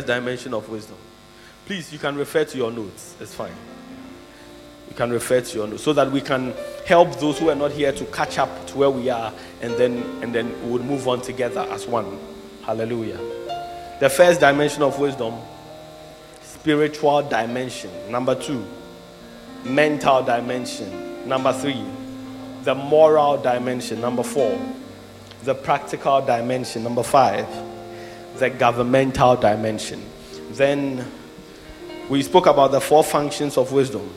first dimension of wisdom? Please, you can refer to your notes. It's fine. You can refer to your notes so that we can help those who are not here to catch up to where we are and then and then we'll move on together as one. Hallelujah. The first dimension of wisdom, spiritual dimension. Number two, mental dimension. Number three, the moral dimension. Number four, the practical dimension. Number five, the governmental dimension. Then we spoke about the four functions of wisdom.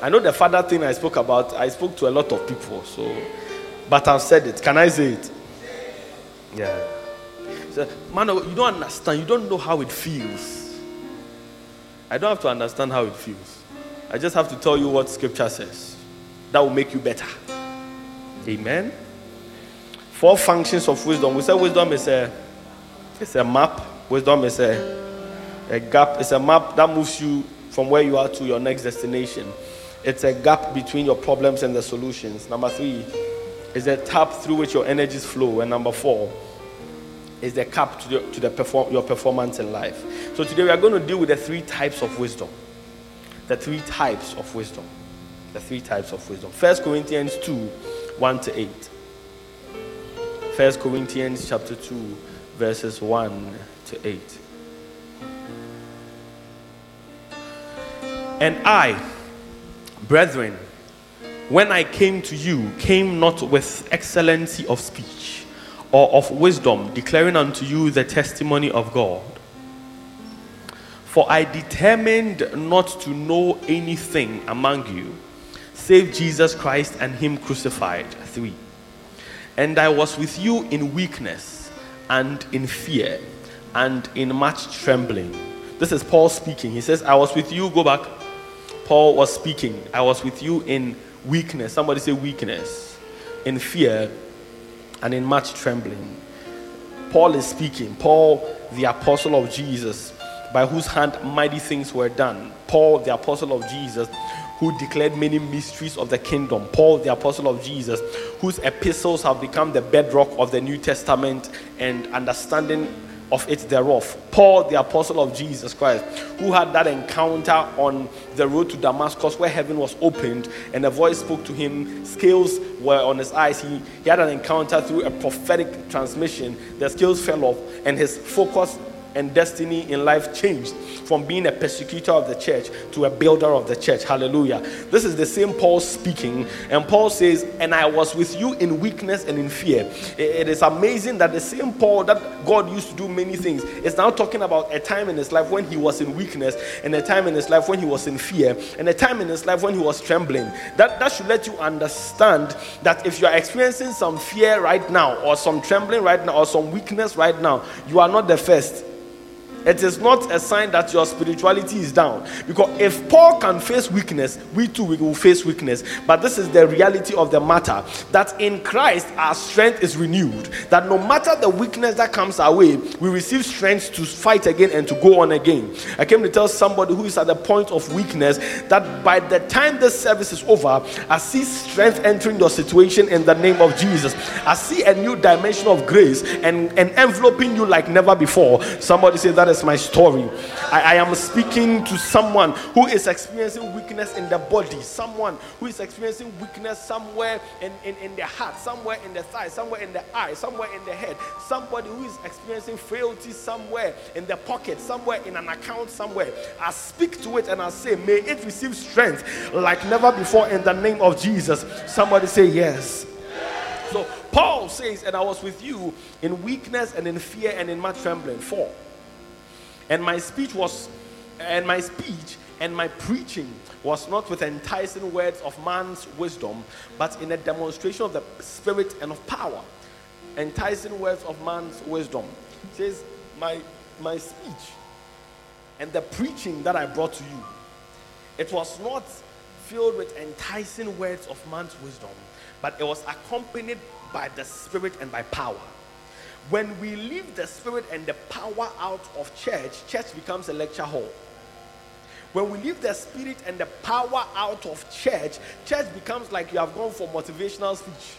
I know the father thing I spoke about, I spoke to a lot of people, so but I've said it. Can I say it? Yeah. So, man, you don't understand, you don't know how it feels. I don't have to understand how it feels. I just have to tell you what scripture says. That will make you better. Amen. Four functions of wisdom. We say wisdom is a it's a map. Wisdom is a, a gap. It's a map that moves you from where you are to your next destination. It's a gap between your problems and the solutions. Number three is a tap through which your energies flow. And number four is the cap to, the, to the perform, your performance in life. So today we are going to deal with the three types of wisdom. The three types of wisdom. The three types of wisdom. First Corinthians 2 1 to 8. First Corinthians chapter 2, verses 1 to 8. And I, brethren, when I came to you, came not with excellency of speech or of wisdom, declaring unto you the testimony of God. For I determined not to know anything among you save Jesus Christ and Him crucified. Three. And I was with you in weakness and in fear and in much trembling. This is Paul speaking. He says, I was with you. Go back. Paul was speaking. I was with you in weakness. Somebody say weakness. In fear and in much trembling. Paul is speaking. Paul, the apostle of Jesus, by whose hand mighty things were done. Paul, the apostle of Jesus, who declared many mysteries of the kingdom. Paul, the apostle of Jesus, whose epistles have become the bedrock of the New Testament and understanding of it thereof. Paul, the apostle of Jesus Christ, who had that encounter on the road to Damascus where heaven was opened and a voice spoke to him, scales were on his eyes. He, he had an encounter through a prophetic transmission. The scales fell off and his focus and destiny in life changed from being a persecutor of the church to a builder of the church. Hallelujah. This is the same Paul speaking. And Paul says, And I was with you in weakness and in fear. It is amazing that the same Paul that God used to do many things is now talking about a time in his life when he was in weakness, and a time in his life when he was in fear, and a time in his life when he was trembling. That, that should let you understand that if you are experiencing some fear right now, or some trembling right now, or some weakness right now, you are not the first. It is not a sign that your spirituality is down. Because if Paul can face weakness, we too will face weakness. But this is the reality of the matter that in Christ our strength is renewed. That no matter the weakness that comes our way, we receive strength to fight again and to go on again. I came to tell somebody who is at the point of weakness that by the time this service is over, I see strength entering your situation in the name of Jesus. I see a new dimension of grace and, and enveloping you like never before. Somebody say that that is my story. I, I, am speaking to someone who is experiencing weakness in the body, someone who is experiencing weakness somewhere in, in, in the heart, somewhere in the thigh, somewhere in the eye, somewhere in the head, somebody who is experiencing frailty somewhere in the pocket, somewhere in an account, somewhere. I speak to it and I say, May it receive strength like never before in the name of Jesus. Somebody say, Yes. So Paul says, and I was with you in weakness and in fear and in much trembling. Four. And my speech was, and my speech and my preaching was not with enticing words of man's wisdom, but in a demonstration of the spirit and of power. Enticing words of man's wisdom. It says, my, my speech and the preaching that I brought to you, it was not filled with enticing words of man's wisdom, but it was accompanied by the spirit and by power. When we leave the spirit and the power out of church, church becomes a lecture hall. When we leave the spirit and the power out of church, church becomes like you have gone for motivational speech.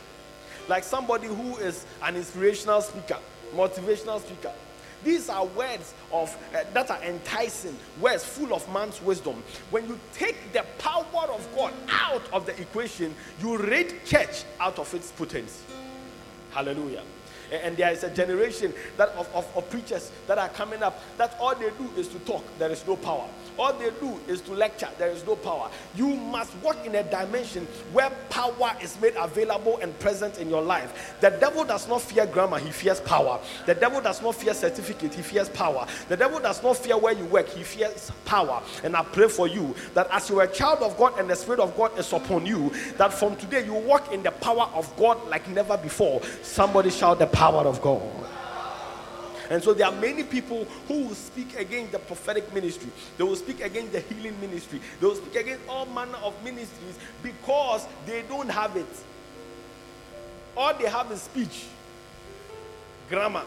Like somebody who is an inspirational speaker, motivational speaker. These are words of uh, that are enticing, words full of man's wisdom. When you take the power of God out of the equation, you rid church out of its potency. Hallelujah. And there is a generation that of, of, of preachers that are coming up that all they do is to talk. There is no power. All they do is to lecture. There is no power. You must walk in a dimension where power is made available and present in your life. The devil does not fear grammar, he fears power. The devil does not fear certificate, he fears power. The devil does not fear where you work, he fears power. And I pray for you that as you are a child of God and the Spirit of God is upon you, that from today you walk in the power of God like never before. Somebody shout the power of God. And so there are many people who will speak against the prophetic ministry. They will speak against the healing ministry. They will speak against all manner of ministries because they don't have it. All they have is speech, grammar.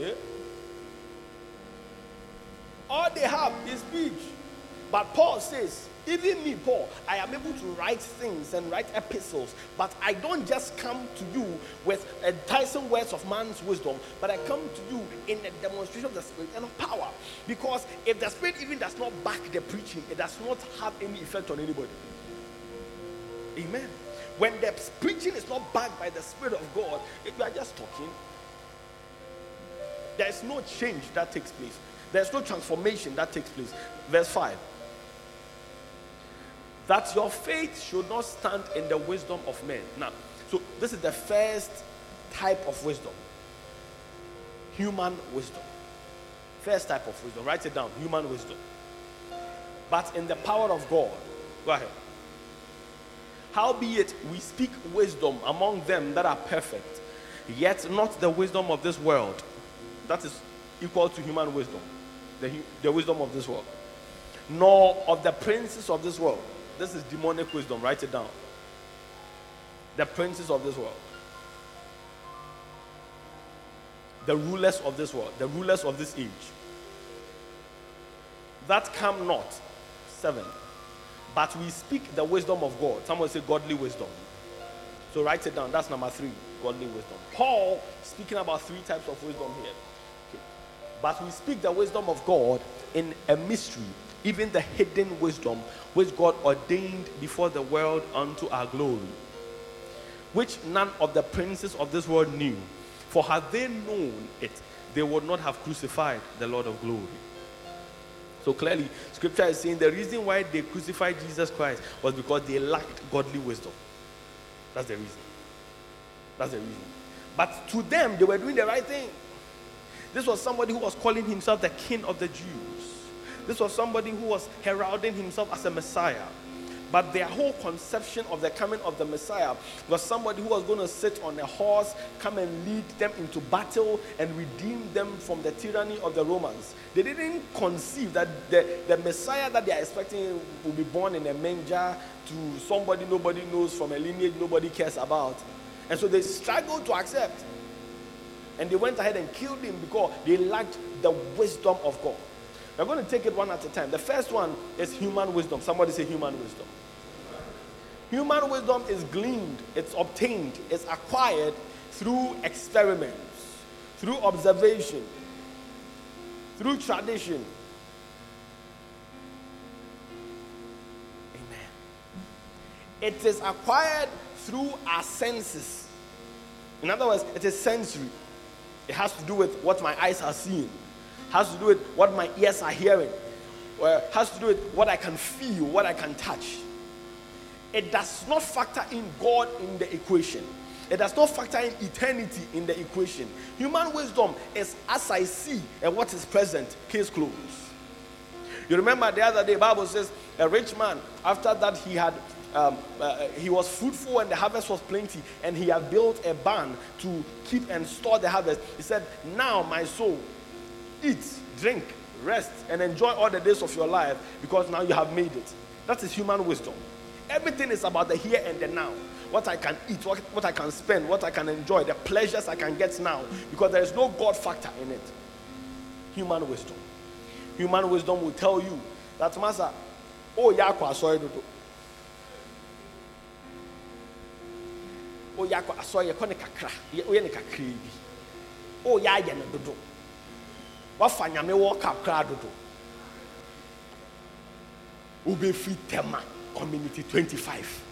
Yeah? All they have is speech. But Paul says, even me, Paul, I am able to write things and write epistles, but I don't just come to you with enticing words of man's wisdom, but I come to you in a demonstration of the Spirit and of power. Because if the Spirit even does not back the preaching, it does not have any effect on anybody. Amen. When the preaching is not backed by the Spirit of God, if you are just talking. There is no change that takes place. There's no transformation that takes place. Verse 5 that your faith should not stand in the wisdom of men. Now, so this is the first type of wisdom human wisdom. First type of wisdom. Write it down human wisdom. But in the power of God. Go ahead. Howbeit, we speak wisdom among them that are perfect, yet not the wisdom of this world. That is equal to human wisdom, the, the wisdom of this world, nor of the princes of this world this is demonic wisdom. Write it down. The princes of this world. The rulers of this world. The rulers of this age. That come not. Seven. But we speak the wisdom of God. Someone say godly wisdom. So write it down. That's number three. Godly wisdom. Paul speaking about three types of wisdom here. Okay. But we speak the wisdom of God in a mystery even the hidden wisdom which God ordained before the world unto our glory, which none of the princes of this world knew. For had they known it, they would not have crucified the Lord of glory. So clearly, scripture is saying the reason why they crucified Jesus Christ was because they lacked godly wisdom. That's the reason. That's the reason. But to them, they were doing the right thing. This was somebody who was calling himself the king of the Jews. This was somebody who was heralding himself as a Messiah. But their whole conception of the coming of the Messiah was somebody who was going to sit on a horse, come and lead them into battle, and redeem them from the tyranny of the Romans. They didn't conceive that the, the Messiah that they are expecting will be born in a manger to somebody nobody knows from a lineage nobody cares about. And so they struggled to accept. And they went ahead and killed him because they lacked the wisdom of God. We're going to take it one at a time. The first one is human wisdom. Somebody say human wisdom. Human wisdom is gleaned, it's obtained, it's acquired through experiments, through observation, through tradition. Amen. It is acquired through our senses. In other words, it is sensory. It has to do with what my eyes are seeing has to do with what my ears are hearing, or has to do with what I can feel, what I can touch. It does not factor in God in the equation. It does not factor in eternity in the equation. Human wisdom is as I see and what is present, case closed. You remember the other day, Bible says a rich man, after that he had um, uh, he was fruitful and the harvest was plenty, and he had built a barn to keep and store the harvest. He said, Now, my soul, eat, drink, rest, and enjoy all the days of your life because now you have made it. That is human wisdom. Everything is about the here and the now. What I can eat, what, what I can spend, what I can enjoy, the pleasures I can get now because there is no God factor in it. Human wisdom. Human wisdom will tell you that, Master, oh, yeah, sorry, oh, yeah, sorry, oh, yeah, kakra oh yeah yeah no dodo wafa nyame wɔ kakra dodo. Wobɛfiri tema community 25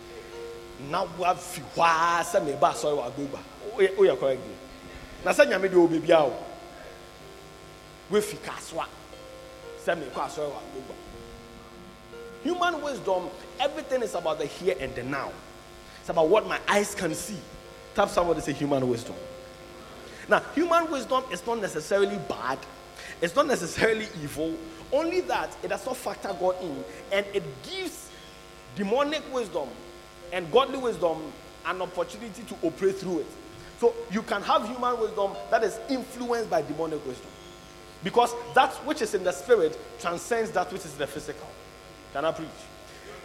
na wafi hɔ a sɛ meba asɔre wɔ agoba woyɛ correct na sɛ nyame deɛ wɔbɛbia o woafi kasoa sɛ mekɔ asɔre wɔ agoba human wisdom everything is about the here and the now. It's about what my eyes can see. Tap somebody say human wisdom. Now human wisdom is not necessarily bad it's not necessarily evil only that it does not factor god in and it gives demonic wisdom and godly wisdom an opportunity to operate through it so you can have human wisdom that is influenced by demonic wisdom because that which is in the spirit transcends that which is in the physical can I preach?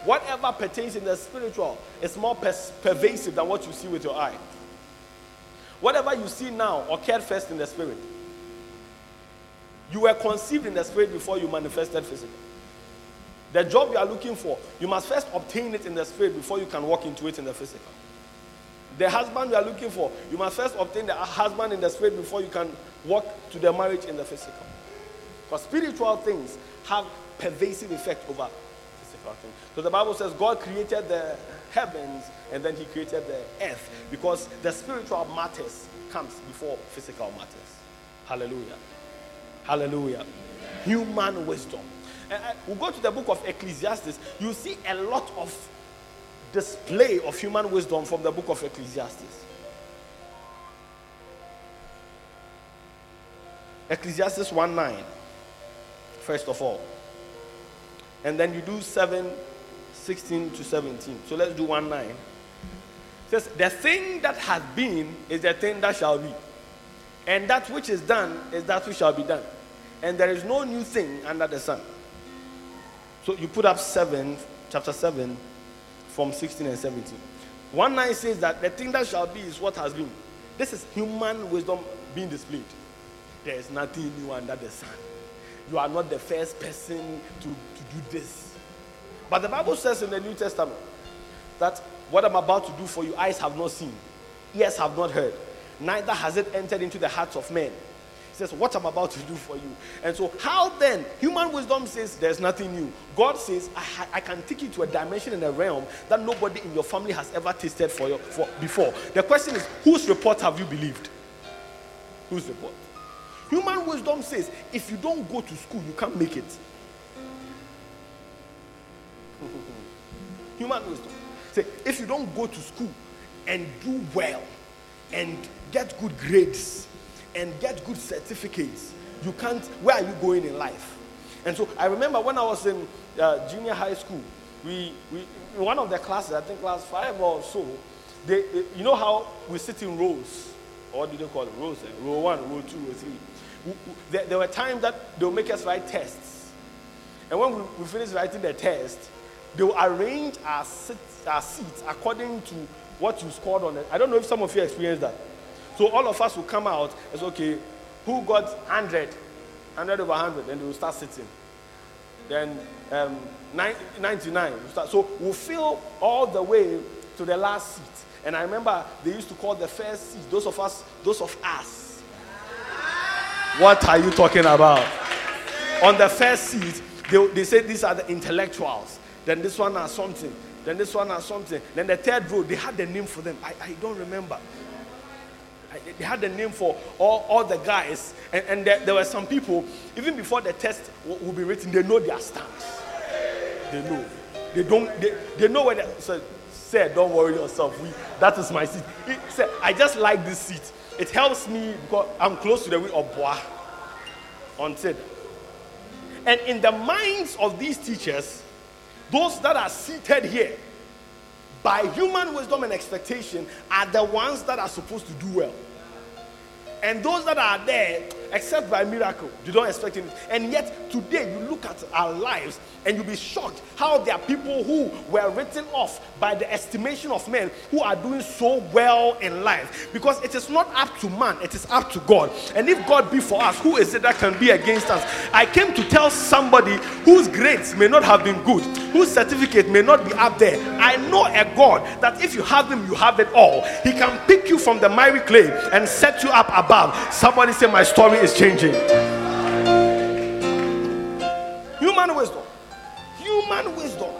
Whatever pertains in the spiritual is more pervasive than what you see with your eye. Whatever you see now occurred first in the spirit. You were conceived in the spirit before you manifested physically. The job you are looking for, you must first obtain it in the spirit before you can walk into it in the physical. The husband you are looking for, you must first obtain the husband in the spirit before you can walk to the marriage in the physical. Because spiritual things have pervasive effect over physical things. so the Bible says God created the heavens and then he created the earth because the spiritual matters comes before physical matters. Hallelujah. Hallelujah. Human wisdom. And we'll go to the book of Ecclesiastes. You see a lot of display of human wisdom from the book of Ecclesiastes. Ecclesiastes 1 9, first of all and then you do 7, 16 to 17. So let's do 1 9. It says, The thing that has been is the thing that shall be. And that which is done is that which shall be done. And there is no new thing under the sun. So you put up 7, chapter 7, from 16 and 17. 1 9 says that the thing that shall be is what has been. This is human wisdom being displayed. There is nothing new under the sun. You are not the first person to to do this. But the Bible says in the New Testament that what I'm about to do for you, eyes have not seen, ears have not heard, neither has it entered into the hearts of men. He says, What I'm about to do for you. And so, how then? Human wisdom says there's nothing new. God says, I, I can take you to a dimension and a realm that nobody in your family has ever tasted for, for before. The question is, whose report have you believed? Whose report? Human wisdom says, if you don't go to school, you can't make it. Human wisdom. Say, if you don't go to school and do well and get good grades and get good certificates, you can't. Where are you going in life? And so I remember when I was in uh, junior high school, we, we one of the classes, I think class five or so, they, they, you know how we sit in rows, or do they call it? Rows, eh? row one, row two, row three. We, we, there, there, were times that they'll make us write tests, and when we, we finish writing the test, they will arrange our, sit, our seats according to what you scored on it. I don't know if some of you experienced that. So all of us will come out and say, okay, who got 100? 100 over 100, then they will start sitting. Then um, 99, we'll start. so we'll fill all the way to the last seat. And I remember they used to call the first seat, those of us, those of us. What are you talking about? On the first seat, they, they say these are the intellectuals. Then this one has something. Then this one has something. Then the third row, they had the name for them. I, I don't remember. I, they had the name for all, all the guys. And, and there, there were some people, even before the test will, be written, they know their stance. They know. They don't, they, they know where they so, say, don't worry yourself. We, that is my seat. It, say, I just like this seat. It helps me because I'm close to the way of bois. Until. And in the minds of these teachers, those that are seated here by human wisdom and expectation are the ones that are supposed to do well. And those that are there, except by miracle. You don't expect it. And yet, today, you look at our lives and you'll be shocked how there are people who were written off by the estimation of men who are doing so well in life. Because it is not up to man, it is up to God. And if God be for us, who is it that can be against us? I came to tell somebody whose grades may not have been good, whose certificate may not be up there. I know a God that if you have him, you have it all. He can pick you from the miry clay and set you up above. Somebody say, My story is changing. Human wisdom. Human wisdom.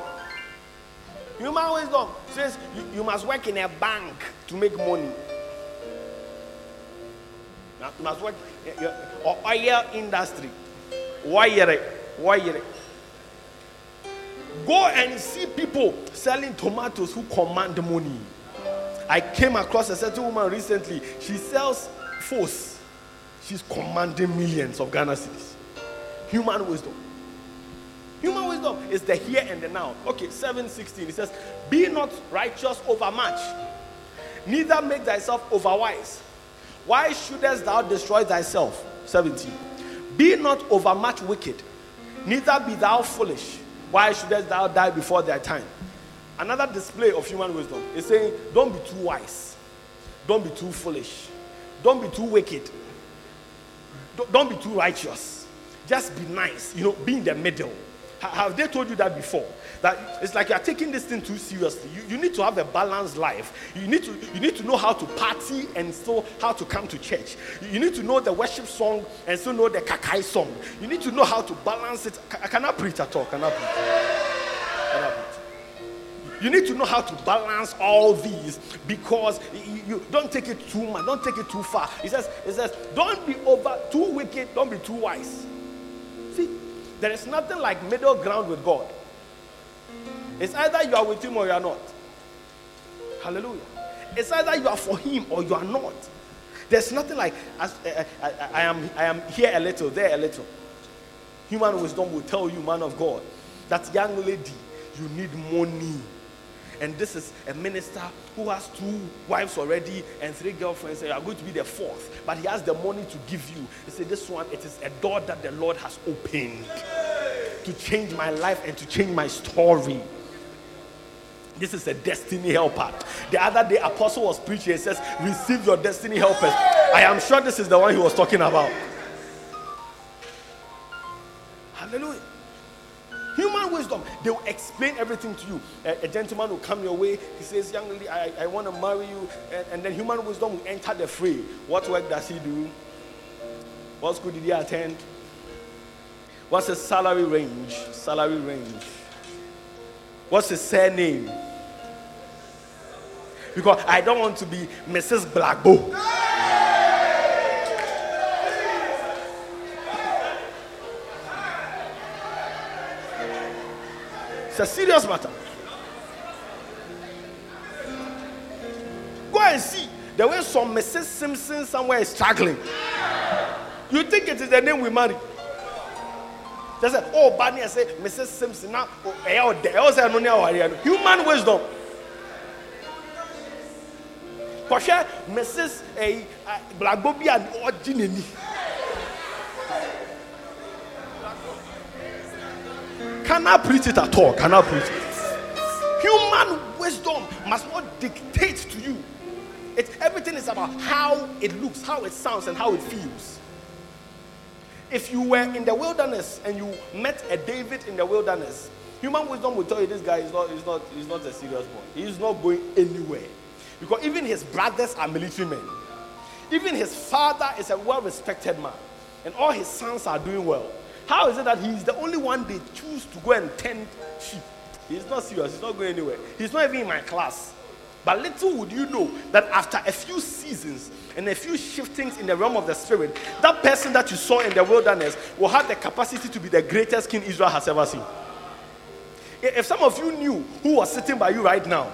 Human wisdom says you, you must work in a bank to make money. You must work eh, eh, or oil industry. Wire wire. Go and see people selling tomatoes who command money. I came across a certain woman recently. She sells force. She's commanding millions of Ghana cedis. Human wisdom. Human wisdom is the here and the now. Okay, 716. It says, Be not righteous overmuch, neither make thyself overwise. Why shouldest thou destroy thyself? 17. Be not overmuch wicked, neither be thou foolish. Why shouldest thou die before thy time? Another display of human wisdom is saying, Don't be too wise, don't be too foolish, don't be too wicked, don't be too righteous. Just be nice, you know, be in the middle. Have they told you that before? That it's like you are taking this thing too seriously. You, you need to have a balanced life. You need to you need to know how to party and still how to come to church. You need to know the worship song and still know the kakai song. You need to know how to balance it. I cannot preach at all. Cannot preach. Cannot preach. You need to know how to balance all these because you, don't take it too much, don't take it too far. It says, it says, don't be over too wicked, don't be too wise. See, there is nothing like middle ground with God. It's either you are with Him or you are not. Hallelujah. It's either you are for Him or you are not. There's nothing like as, uh, I, I, I, am, I am here a little, there a little. Human wisdom will tell you, man of God, that young lady, you need money and this is a minister who has two wives already and three girlfriends, and you are going to be the fourth, but he has the money to give you. He said, This one, it is a door that the Lord has opened to change my life and to change my story. This is a destiny helper. The other day, Apostle was preaching. He says, Receive your destiny helpers. I am sure this is the one he was talking about. Hallelujah. Human wisdom, they will explain everything to you. A, a, gentleman will come your way, he says, Young lady, I, I want to marry you. And, and, then human wisdom will enter the fray. What work does he do? What school did he attend? What's his salary range? Salary range. What's his surname? Because I don't want to be Mrs. Blackbo. It's a serious matter. Go and see the way some Mrs. Simpson somewhere is struggling. You think it is the name we marry? They say, oh, Barney, I say, Mrs. Simpson. Now, oh, eh, human wisdom. Koshe, Mrs. A Black Bobby and Cannot preach it at all. Cannot preach it. Human wisdom must not dictate to you. It, everything is about how it looks, how it sounds, and how it feels. If you were in the wilderness and you met a David in the wilderness, human wisdom will tell you this guy is not, is not, is not a serious boy. He's not going anywhere. Because even his brothers are military men. Even his father is a well respected man. And all his sons are doing well. How is it that he's the only one they choose to go and tend sheep? He's not serious, he's not going anywhere. He's not even in my class. But little would you know that after a few seasons and a few shiftings in the realm of the spirit, that person that you saw in the wilderness will have the capacity to be the greatest king Israel has ever seen. If some of you knew who was sitting by you right now,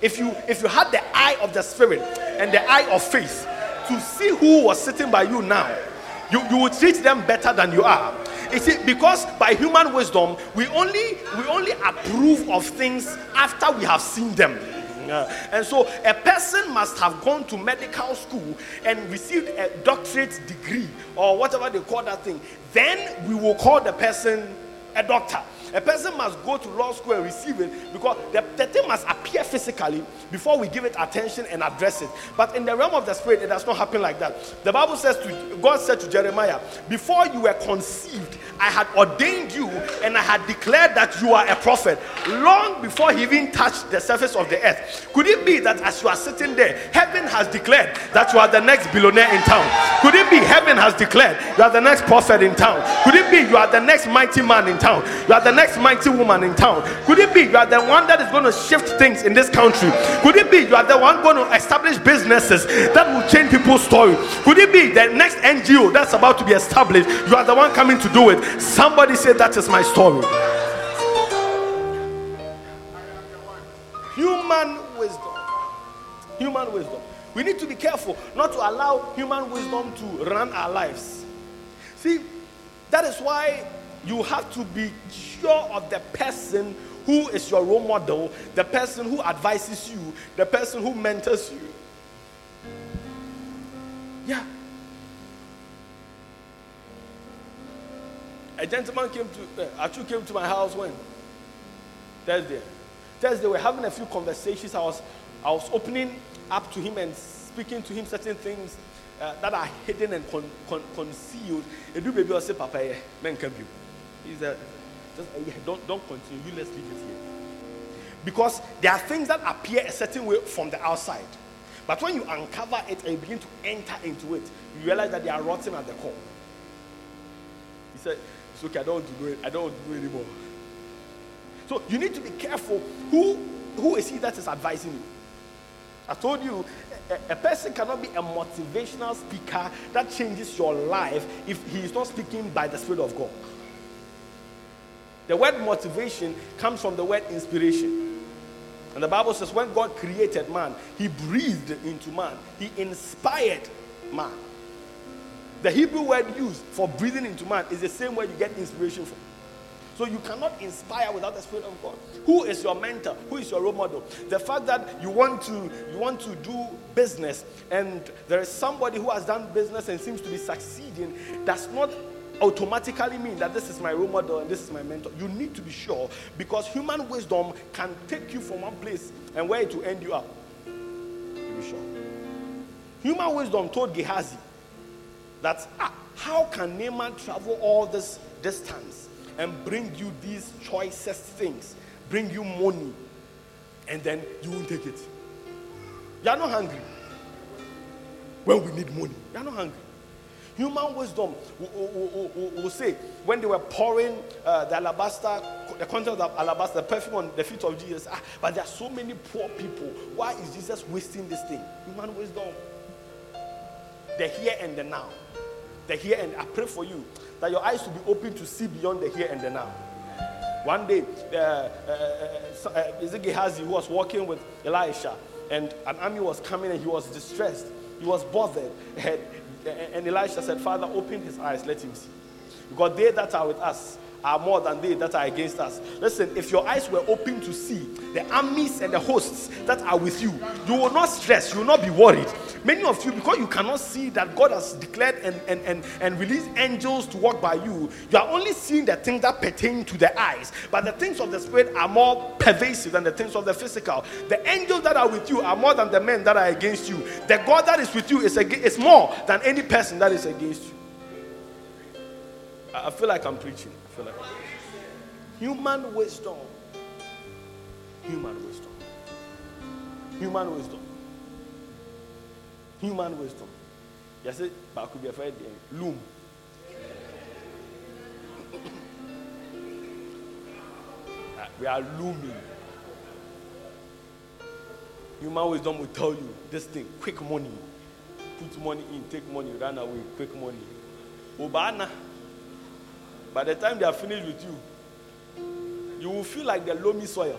if you if you had the eye of the spirit and the eye of faith to see who was sitting by you now, you, you will treat them better than you are. You see, because by human wisdom, we only we only approve of things after we have seen them. And so a person must have gone to medical school and received a doctorate degree or whatever they call that thing. Then we will call the person a doctor. A person must go to law school and receive it because the, the thing must appear physically before we give it attention and address it. But in the realm of the spirit, it does not happen like that. The Bible says to God said to Jeremiah, Before you were conceived, I had ordained you and I had declared that you are a prophet long before he even touched the surface of the earth. Could it be that as you are sitting there, heaven has declared that you are the next billionaire in town? Could it be heaven has declared you are the next prophet in town? Could it be you are the next mighty man in town? You are the next mighty woman in town? Could it be you are the one that is going to shift things in this country? Could it be you are the one going to establish businesses that will change people's story? Could it be the next NGO that's about to be established? You are the one coming to do it. Somebody say that is my story. Human wisdom. Human wisdom. We need to be careful not to allow human wisdom to run our lives. See, that is why you have to be sure of the person who is your role model, the person who advises you, the person who mentors you. Yeah. A gentleman came to, uh, came to my house when? Thursday. Thursday, we are having a few conversations. I was, I was opening up to him and speaking to him certain things uh, that are hidden and con, con, concealed. baby say, Papa, man can be. He said, just, uh, yeah, don't, don't continue. You let's leave it here. Because there are things that appear a certain way from the outside. But when you uncover it and you begin to enter into it, you realize that they are rotten at the core. He said, It's okay, I don't want to do it. I don't want to do it anymore. So you need to be careful who who is he that is advising you. I told you a, a, person cannot be a motivational speaker that changes your life if he is not speaking by the Spirit of God. The word motivation comes from the word inspiration. And the Bible says when God created man, he breathed into man, he inspired man. The Hebrew word used for breathing into man is the same word you get inspiration from. So you cannot inspire without the Spirit of God. Who is your mentor? Who is your role model? The fact that you want to you want to do business and there is somebody who has done business and seems to be succeeding does not automatically mean that this is my role model and this is my mentor. You need to be sure because human wisdom can take you from one place and where it will end you up. To be sure. Human wisdom told Gehazi that ah, how can Naaman travel all this distance and bring you these choicest things, bring you money, and then you won't take it? You are not hungry. When we need money, you are not hungry. Human wisdom will, say when they were pouring uh, the alabaster, the content of alabaster, the perfume on the feet of Jesus, ah, but there are so many poor people. Why is Jesus wasting this thing? Human wisdom. The here and the now. The here and I pray for you that your eyes will be open to see beyond the here and the now. One day, uh, uh, uh, uh Gehazi who was walking with Elisha, and an army was coming, and he was distressed. He was bothered. And and Elisha said, Father, open his eyes, let him see. Because they that are with us are more than they that are against us. Listen, if your eyes were open to see the armies and the hosts that are with you, you will not stress, you will not be worried. Many of you, because you cannot see that God has declared and, and, and, and released angels to walk by you, you are only seeing the things that pertain to the eyes. But the things of the spirit are more pervasive than the things of the physical. The angels that are with you are more than the men that are against you. The God that is with you is, is more than any person that is against you. I feel like I'm preaching. Preaching. Human wisdom. Human wisdom. Human wisdom. Human wisdom. Yes, it but could be afraid loom. Uh, we are looming. Human wisdom will tell you this thing quick money. Put money in, take money, run away, quick money. Obana. By the time they are finished with you, you will feel like the loamy soil.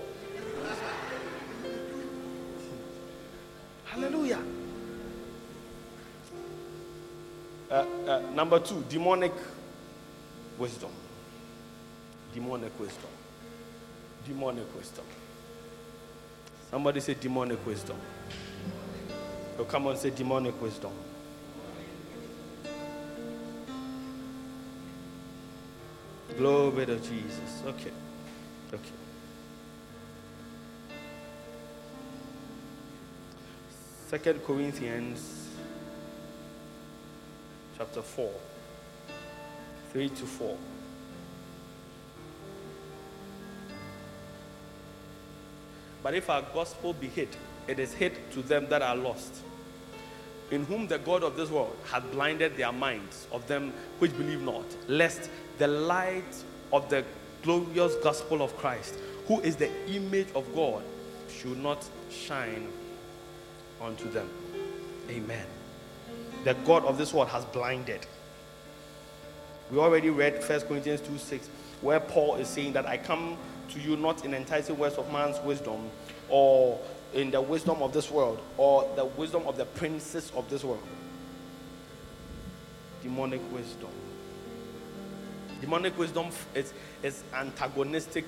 Hallelujah. Uh, uh, number two, demonic wisdom. Demonic wisdom. Demonic wisdom. Somebody say demonic wisdom. So come on, say demonic wisdom. Glory to Jesus. Okay. Okay. Second Corinthians chapter 4, 3 to 4. But if our gospel be hid, it is hid to them that are lost, in whom the God of this world hath blinded their minds of them which believe not, lest the light of the glorious gospel of Christ, who is the image of God, should not shine unto them. Amen. The God of this world has blinded. We already read 1 Corinthians 2 6, where Paul is saying that I come to you not in enticing words of man's wisdom or in the wisdom of this world or the wisdom of the princes of this world. Demonic wisdom. Demonic wisdom is, is antagonistic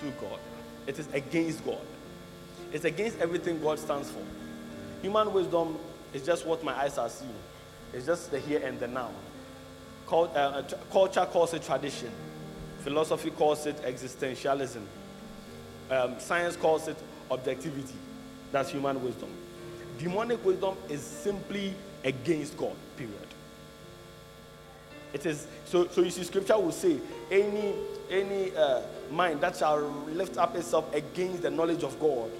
to God, it is against God, it's against everything God stands for. Human wisdom is just what my eyes are seeing, it's just the here and the now. Uh, culture calls it tradition, philosophy calls it existentialism, um, science calls it objectivity. That's human wisdom. Demonic wisdom is simply against God, period. It is so. So you see, Scripture will say, any any uh, mind that shall lift up itself against the knowledge of God,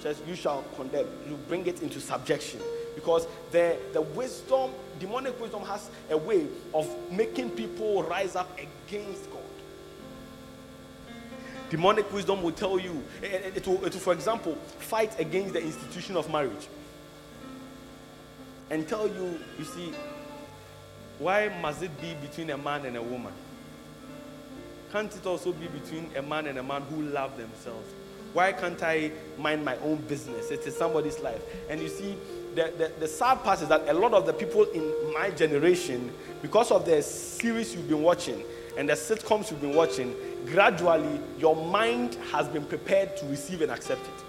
says you shall condemn. You bring it into subjection because the the wisdom, demonic wisdom, has a way of making people rise up against God. Demonic wisdom will tell you, it, will, it will, for example, fight against the institution of marriage and tell you, you see, why must it be between a man and a woman? Can't it also be between a man and a man who love themselves? Why can't I mind my own business? It is somebody's life. And you see, the, the, the, sad part is that a lot of the people in my generation, because of the series you've been watching and the sitcoms you've been watching, gradually your mind has been prepared to receive and accept it.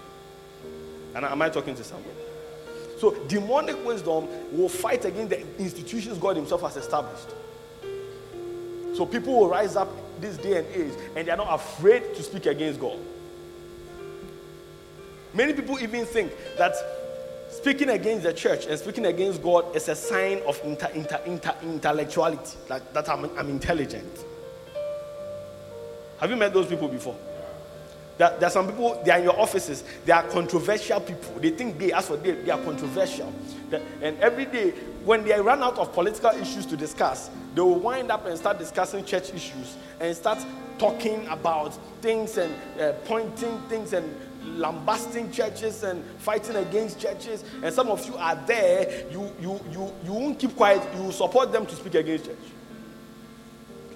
And am I talking to someone? So, demonic wisdom will fight against the institutions God Himself has established. So, people will rise up this day and age and they are not afraid to speak against God. Many people even think that speaking against the church and speaking against God is a sign of inter, inter, inter, intellectuality, like that I'm, I'm intelligent. Have you met those people before? There, there, are some people, they are in your offices, they are controversial people. They think they, as for they, they are controversial. And every day, when they run out of political issues to discuss, they will wind up and start discussing church issues and start talking about things and uh, pointing things and lambasting churches and fighting against churches. And some of you are there, you, you, you, you won't keep quiet, you will support them to speak against church.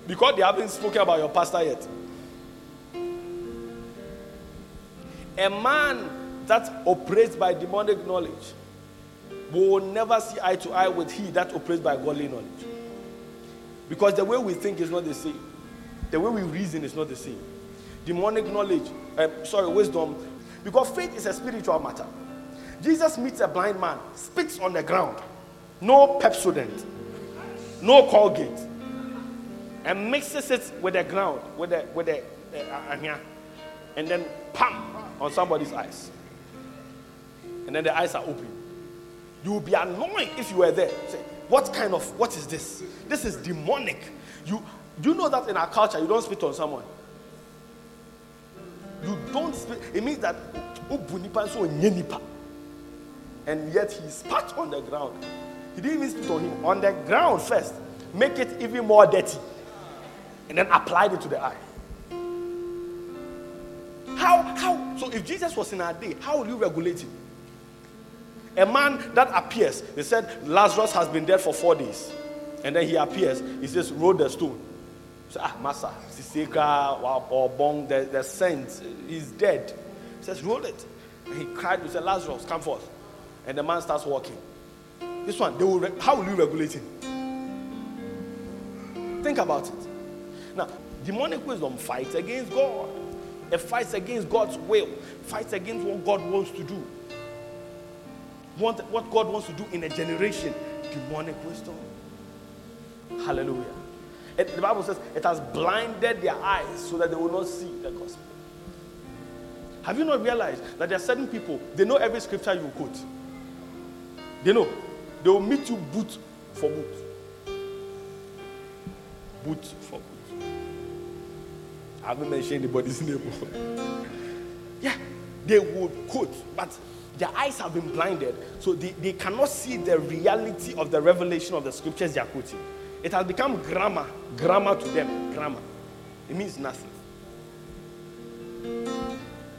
Because they haven't spoken about your pastor yet. A man that operates by demonic knowledge will never see eye to eye with he that operates by godly knowledge. Because the way we think is not the same. The way we reason is not the same. Demonic knowledge, uh, sorry, wisdom, because faith is a spiritual matter. Jesus meets a blind man, spits on the ground, no Pepsodent, no Colgate, and mixes it with the ground, with the with the uh, uh, and then pam on somebody's eyes. And then the eyes are open. You will be annoyed if you were there. Say, what kind of what is this? This is demonic. You do you know that in our culture you don't spit on someone? You don't spit. It means that and yet he spat on the ground. He didn't even spit on him on the ground first. Make it even more dirty. And then applied it to the eye. How, how? So if Jesus was in our day, how will you regulate him? A man that appears, they said Lazarus has been dead for four days. And then he appears, he says, roll the stone. Say, ah, Master, Siseka or Bong, the, the saint, he's dead. He says, roll it. And he cried, he said, Lazarus, come forth. And the man starts walking. This one, they will re- how will you regulate him? Think about it. Now, demonic wisdom fights against God. It fights against God's will, fights against what God wants to do. Want, what God wants to do in a generation. Demonic wisdom. Hallelujah. It, the Bible says it has blinded their eyes so that they will not see the gospel. Have you not realized that there are certain people, they know every scripture you quote? They know. They will meet you boot for boot. Boot for boot. I haven't mentioned anybody's name. yeah, they would quote, but their eyes have been blinded, so they, they cannot see the reality of the revelation of the scriptures they are quoting. It has become grammar, grammar to them, grammar. It means nothing.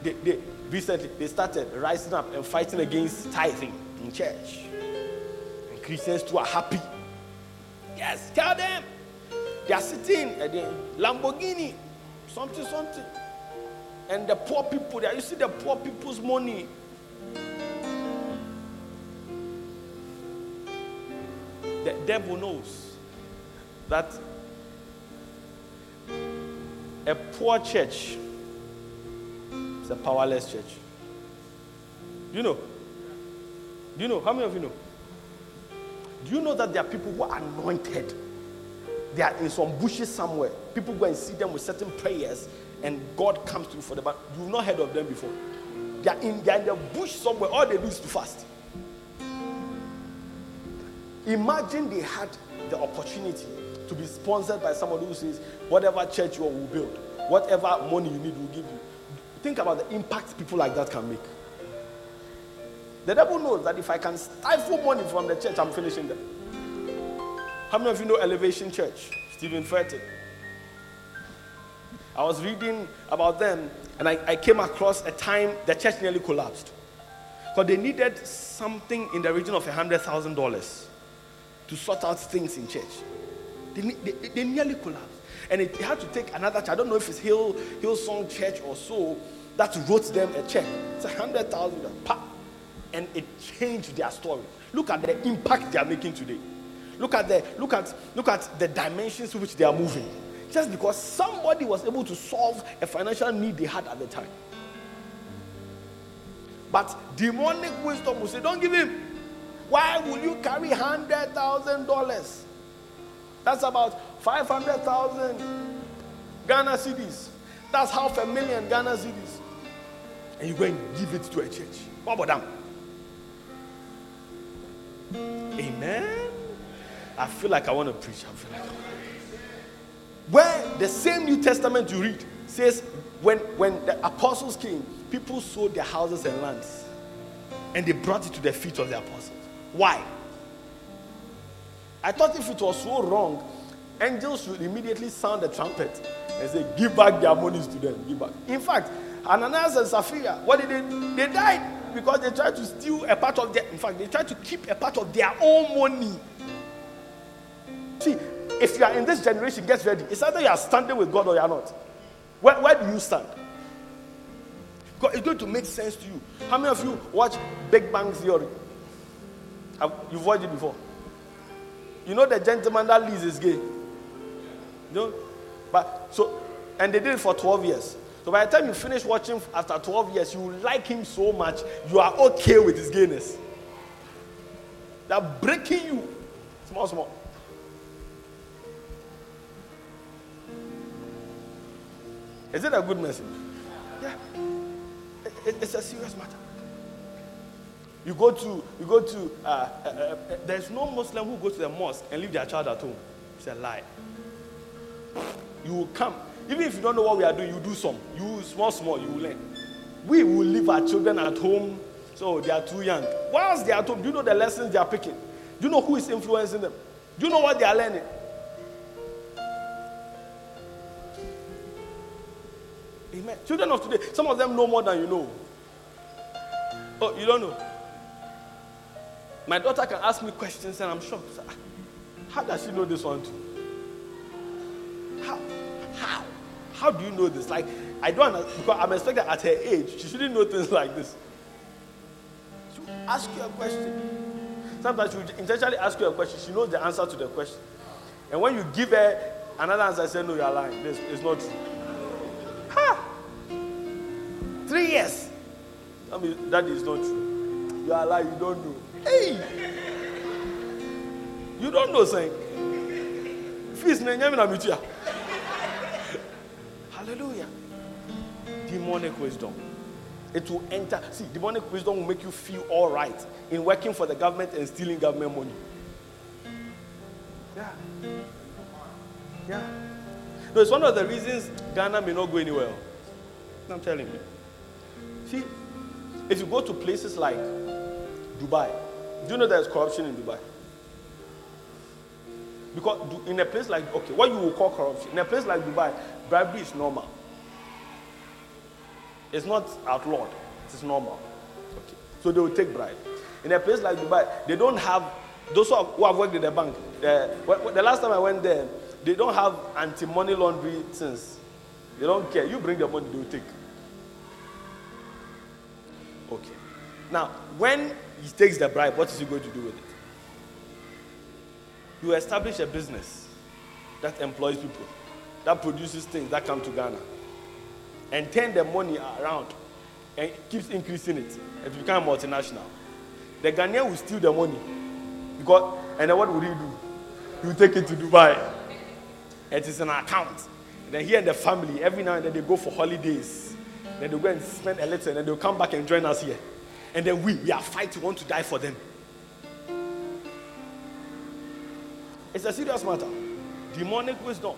They, they, recently, they started rising up and fighting against tithing in church. And Christians too are happy. Yes, tell them. They are sitting at the Lamborghini, something, something. And the poor people, there, you see the poor people's money. The devil knows that a poor church is a powerless church. Do you know? Do you know? How many of you know? Do you know that there are people who are anointed? They are in some bushes somewhere. People go and see them with certain prayers, and God comes through for them. But you've not heard of them before. They are in, they are in the bush somewhere. All they do is to fast. Imagine they had the opportunity to be sponsored by somebody who says, whatever church you will build, whatever money you need, we'll give you. Think about the impact people like that can make. The devil knows that if I can stifle money from the church, I'm finishing them. How many of you know Elevation Church? Steven Furtick. I was reading about them and I, I came across a time the church nearly collapsed. Because they needed something in the region of $100,000 to sort out things in church. They, they, they nearly collapsed. And it had to take another church. I don't know if it's Hill, Hillsong Church or so that wrote them a check. It's a hundred thousand and it changed their story. Look at the impact they are making today. Look at the look at look at the dimensions which they are moving. Just because somebody was able to solve a financial need they had at the time. But demonic wisdom will say, Don't give him. Why will you carry hundred thousand dollars? That's about five hundred thousand Ghana cedis. That's half a million Ghana cedis. And you go and give it to a church. What about them? Amen. I feel like I want to preach. I feel like where the same New Testament you read says when when the apostles came, people sold their houses and lands, and they brought it to the feet of the apostles. Why? I thought if it was so wrong, angels should immediately sound the trumpet and say, "Give back their monies to them. Give back." In fact, Ananias and Sapphira, what did they? They died because they tried to steal a part of their. In fact, they tried to keep a part of their own money. See, if you are in this generation, get ready. It's either you are standing with God or you are not. Where, where do you stand? It's going to make sense to you. How many of you watch Big Bang Theory? Have, you've watched it before. You know the gentleman that leads is gay. You know? But so, and they did it for 12 years. So by the time you finish watching after 12 years, you like him so much, you are okay with his gayness. They're breaking you. Small, small. Is it a good message? Yeah. It, it's a serious matter. You go to, you go to, uh, uh, uh, there's no Muslim who goes to the mosque and leave their child at home. It's a lie. You will come. Even if you don't know what we are doing, you do some. You small, small, you will learn. We will leave our children at home, so they are too young. Whilst they are at home, do you know the lessons they are picking? Do you know who is influencing them? Do you know what they are learning? Amen. Children of today, some of them know more than you know. Oh, you don't know? My daughter can ask me questions and I'm shocked. How does she know this one too? How? How? How do you know this? Like, I don't because I'm expecting at her age, she shouldn't know things like this. She will ask you a question. Sometimes she will intentionally ask you a question. She knows the answer to the question. And when you give her another answer, say, No, you're lying. This is not true. Yes. I mean, that is not true. You are lying, you don't know. Hey! You don't know, saying. Feast Hallelujah. Demonic wisdom. It will enter. See, demonic wisdom will make you feel all right in working for the government and stealing government money. Yeah. Yeah. No, it's one of the reasons Ghana may not go anywhere. I'm telling you. See, if you go to places like Dubai, do you know there's corruption in Dubai? Because in a place like, okay, what you will call corruption, in a place like Dubai, bribery is normal. It's not outlawed, it's normal. Okay. So they will take bribe. In a place like Dubai, they don't have, those who have, who have worked in the bank, uh, the last time I went there, they don't have anti money laundering things. They don't care. You bring the money, they will take. Okay. Now, when he takes the bribe, what is he going to do with it? You establish a business that employs people, that produces things that come to Ghana, and turn the money around and keeps increasing it. It become multinational. The Ghanaian will steal the money because, and then what will he do? Will take it to Dubai. It is an account. Then he and the family, every now and then they go for holidays. Then they'll go and spend a little, and then they'll come back and join us here. And then we, we are fighting, want to die for them. It's a serious matter. Demonic wisdom.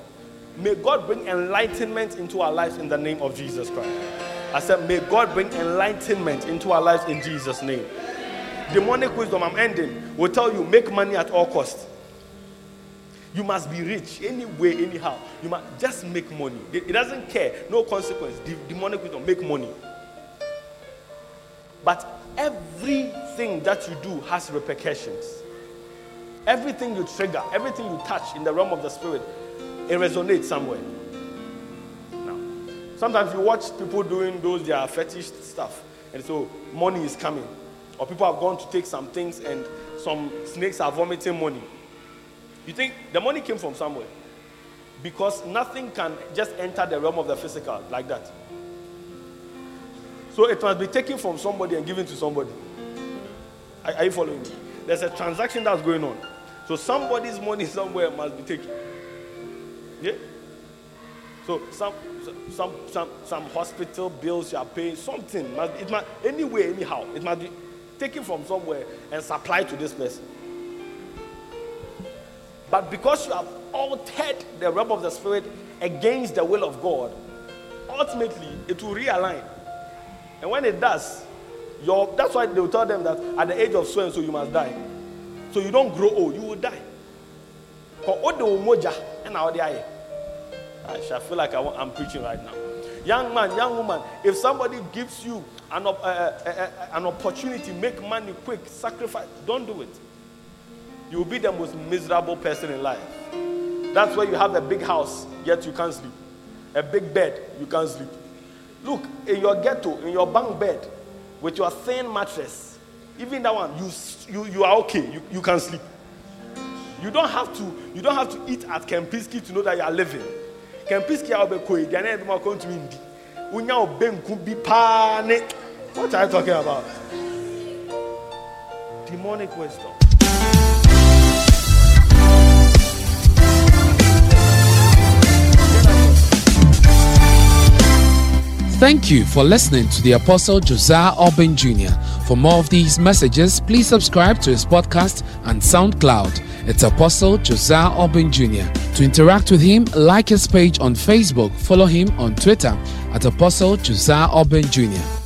May God bring enlightenment into our lives in the name of Jesus Christ. I said, May God bring enlightenment into our lives in Jesus' name. Demonic wisdom, I'm ending, will tell you make money at all costs. You must be rich anyway, anyhow. You must just make money. It, doesn't care, no consequence. The money demonic wisdom, make money. But everything that you do has repercussions. Everything you trigger, everything you touch in the realm of the spirit, it resonates somewhere. Now, sometimes you watch people doing those their fetish stuff, and so money is coming. Or people have gone to take some things and some snakes are vomiting money. You think the money came from somewhere? Because nothing can just enter the realm of the physical like that. So it must be taken from somebody and given to somebody. Are, are you following me? There's a transaction that's going on. So somebody's money somewhere must be taken. Yeah? So some some some some hospital bills you are paying, something must it must anyway, anyhow, it must be taken from somewhere and supplied to this person. But because you have altered the realm of the spirit against the will of God, ultimately it will realign. And when it does, your, that's why they will tell them that at the age of so and so you must die. So you don't grow old, you will die. and I shall feel like I am preaching right now. Young man, young woman, if somebody gives you an, uh, uh, uh, an opportunity, make money quick, sacrifice, don't do it you will be the most miserable person in life. That's why you have a big house, yet you can't sleep. A big bed, you can't sleep. Look, in your ghetto, in your bunk bed, with your thin mattress, even that one, you, you, you are okay, you, you can sleep. You don't have to, you don't have to eat at Kempinski to know that you are living. Kempinski albekoi, not even going to Indi. Unya obenku bi pane. What are you talking about? Demonic wisdom. Thank you for listening to the Apostle Josiah Urban Jr. For more of these messages, please subscribe to his podcast and SoundCloud. It's Apostle Josiah Urban Jr. To interact with him, like his page on Facebook, follow him on Twitter at Apostle Josiah Urban Jr.